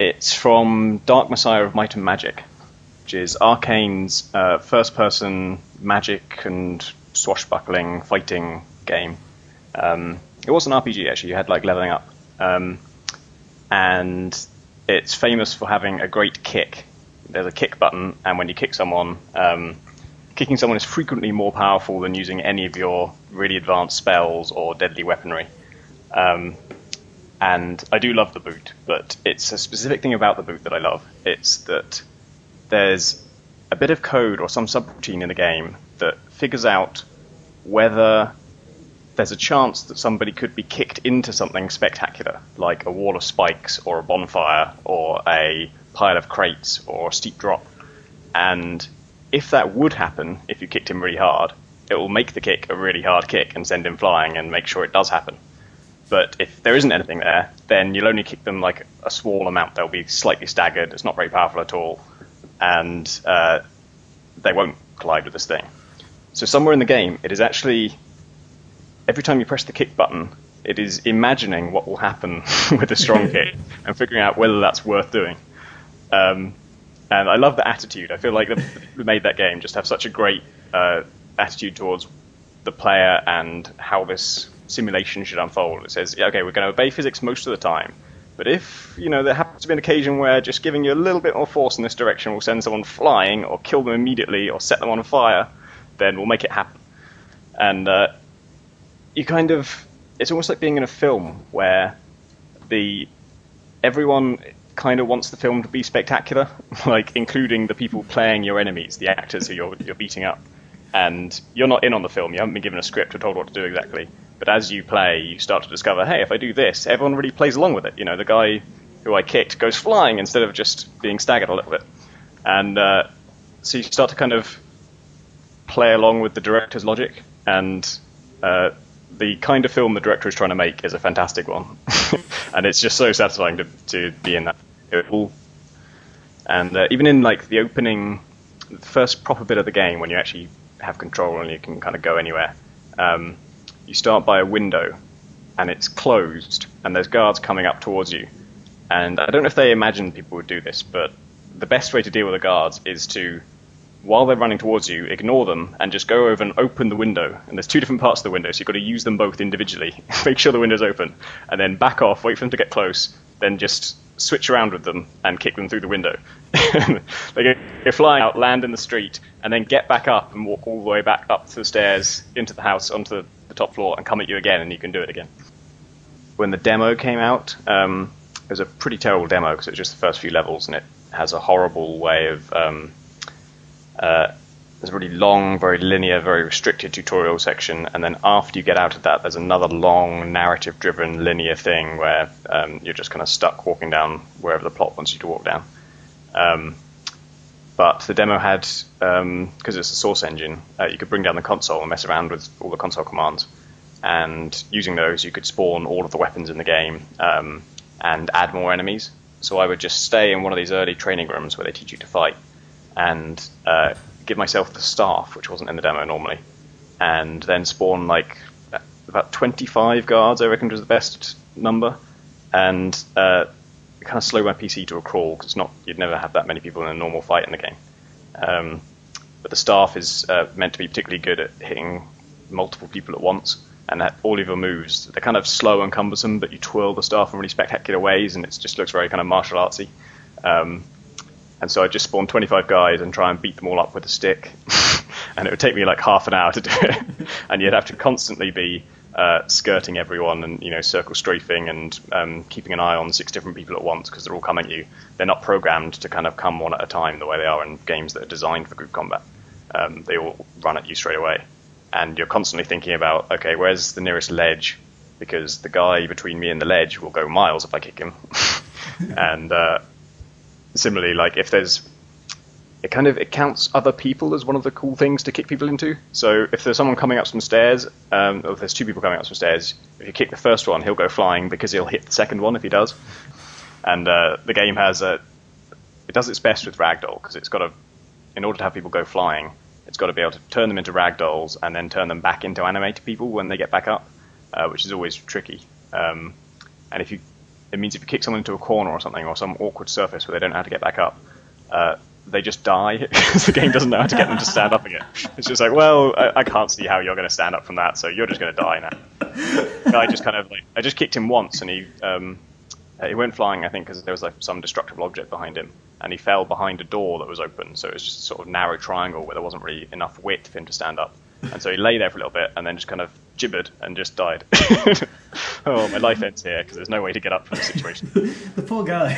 it's from Dark Messiah of Might and Magic, which is Arkane's uh, first-person magic and swashbuckling fighting game. Um, it was an RPG actually. You had like leveling up, um, and it's famous for having a great kick. There's a kick button, and when you kick someone, um, kicking someone is frequently more powerful than using any of your really advanced spells or deadly weaponry. Um, and I do love the boot, but it's a specific thing about the boot that I love. It's that there's a bit of code or some subroutine in the game that figures out whether there's a chance that somebody could be kicked into something spectacular, like a wall of spikes or a bonfire or a pile of crates or a steep drop. And if that would happen, if you kicked him really hard, it will make the kick a really hard kick and send him flying and make sure it does happen. But if there isn't anything there, then you'll only kick them like a small amount. They'll be slightly staggered. It's not very powerful at all, and uh, they won't collide with this thing. So somewhere in the game, it is actually every time you press the kick button, it is imagining what will happen with a strong kick and figuring out whether that's worth doing. Um, and I love the attitude. I feel like the who made that game just have such a great uh, attitude towards the player and how this simulation should unfold. It says, okay, we're going to obey physics most of the time. But if, you know, there happens to be an occasion where just giving you a little bit more force in this direction will send someone flying or kill them immediately or set them on fire, then we'll make it happen. And uh, you kind of it's almost like being in a film where the everyone kind of wants the film to be spectacular, like including the people playing your enemies, the actors who you're you're beating up, and you're not in on the film. You haven't been given a script or told what to do exactly. But as you play, you start to discover, hey, if I do this, everyone really plays along with it. You know, the guy who I kicked goes flying instead of just being staggered a little bit, and uh, so you start to kind of play along with the director's logic and. Uh, the kind of film the director is trying to make is a fantastic one, and it's just so satisfying to, to be in that. And uh, even in like the opening, the first proper bit of the game when you actually have control and you can kind of go anywhere, um, you start by a window, and it's closed, and there's guards coming up towards you. And I don't know if they imagined people would do this, but the best way to deal with the guards is to while they're running towards you, ignore them and just go over and open the window. And there's two different parts of the window, so you've got to use them both individually. Make sure the window's open, and then back off, wait for them to get close, then just switch around with them and kick them through the window. they go, flying out, land in the street, and then get back up and walk all the way back up the stairs, into the house, onto the top floor, and come at you again, and you can do it again. When the demo came out, um, it was a pretty terrible demo because it was just the first few levels, and it has a horrible way of um, uh, there's a really long, very linear, very restricted tutorial section, and then after you get out of that, there's another long, narrative-driven, linear thing where um, you're just kind of stuck walking down wherever the plot wants you to walk down. Um, but the demo had, because um, it's a source engine, uh, you could bring down the console and mess around with all the console commands, and using those, you could spawn all of the weapons in the game um, and add more enemies. So I would just stay in one of these early training rooms where they teach you to fight and uh, give myself the staff, which wasn't in the demo normally, and then spawn like about 25 guards. I reckon was the best number, and uh, kind of slow my PC to a crawl because not you'd never have that many people in a normal fight in the game. Um, but the staff is uh, meant to be particularly good at hitting multiple people at once, and all of your moves they're kind of slow and cumbersome, but you twirl the staff in really spectacular ways, and it just looks very kind of martial artsy. Um, and so I just spawn 25 guys and try and beat them all up with a stick, and it would take me like half an hour to do it, and you'd have to constantly be uh, skirting everyone and you know circle strafing and um, keeping an eye on six different people at once because they're all coming at you. They're not programmed to kind of come one at a time the way they are in games that are designed for group combat. Um, they all run at you straight away, and you're constantly thinking about okay, where's the nearest ledge? Because the guy between me and the ledge will go miles if I kick him, and uh, similarly, like if there's it kind of it counts other people as one of the cool things to kick people into. So if there's someone coming up some stairs, um, or if there's two people coming up some stairs, if you kick the first one, he'll go flying because he'll hit the second one if he does. And uh, the game has a it does its best with ragdoll because it's got a in order to have people go flying, it's got to be able to turn them into ragdolls and then turn them back into animated people when they get back up, uh, which is always tricky. Um, and if you it means if you kick someone into a corner or something, or some awkward surface where they don't know how to get back up, uh, they just die because the game doesn't know how to get them to stand up again. It's just like, well, I, I can't see how you're going to stand up from that, so you're just going to die now. I just kind of like, I just kicked him once, and he um, he went flying, I think, because there was like some destructible object behind him, and he fell behind a door that was open, so it was just sort of narrow triangle where there wasn't really enough width for him to stand up. And so he lay there for a little bit, and then just kind of gibbered and just died. oh, my life ends here because there's no way to get up from the situation. the poor guy.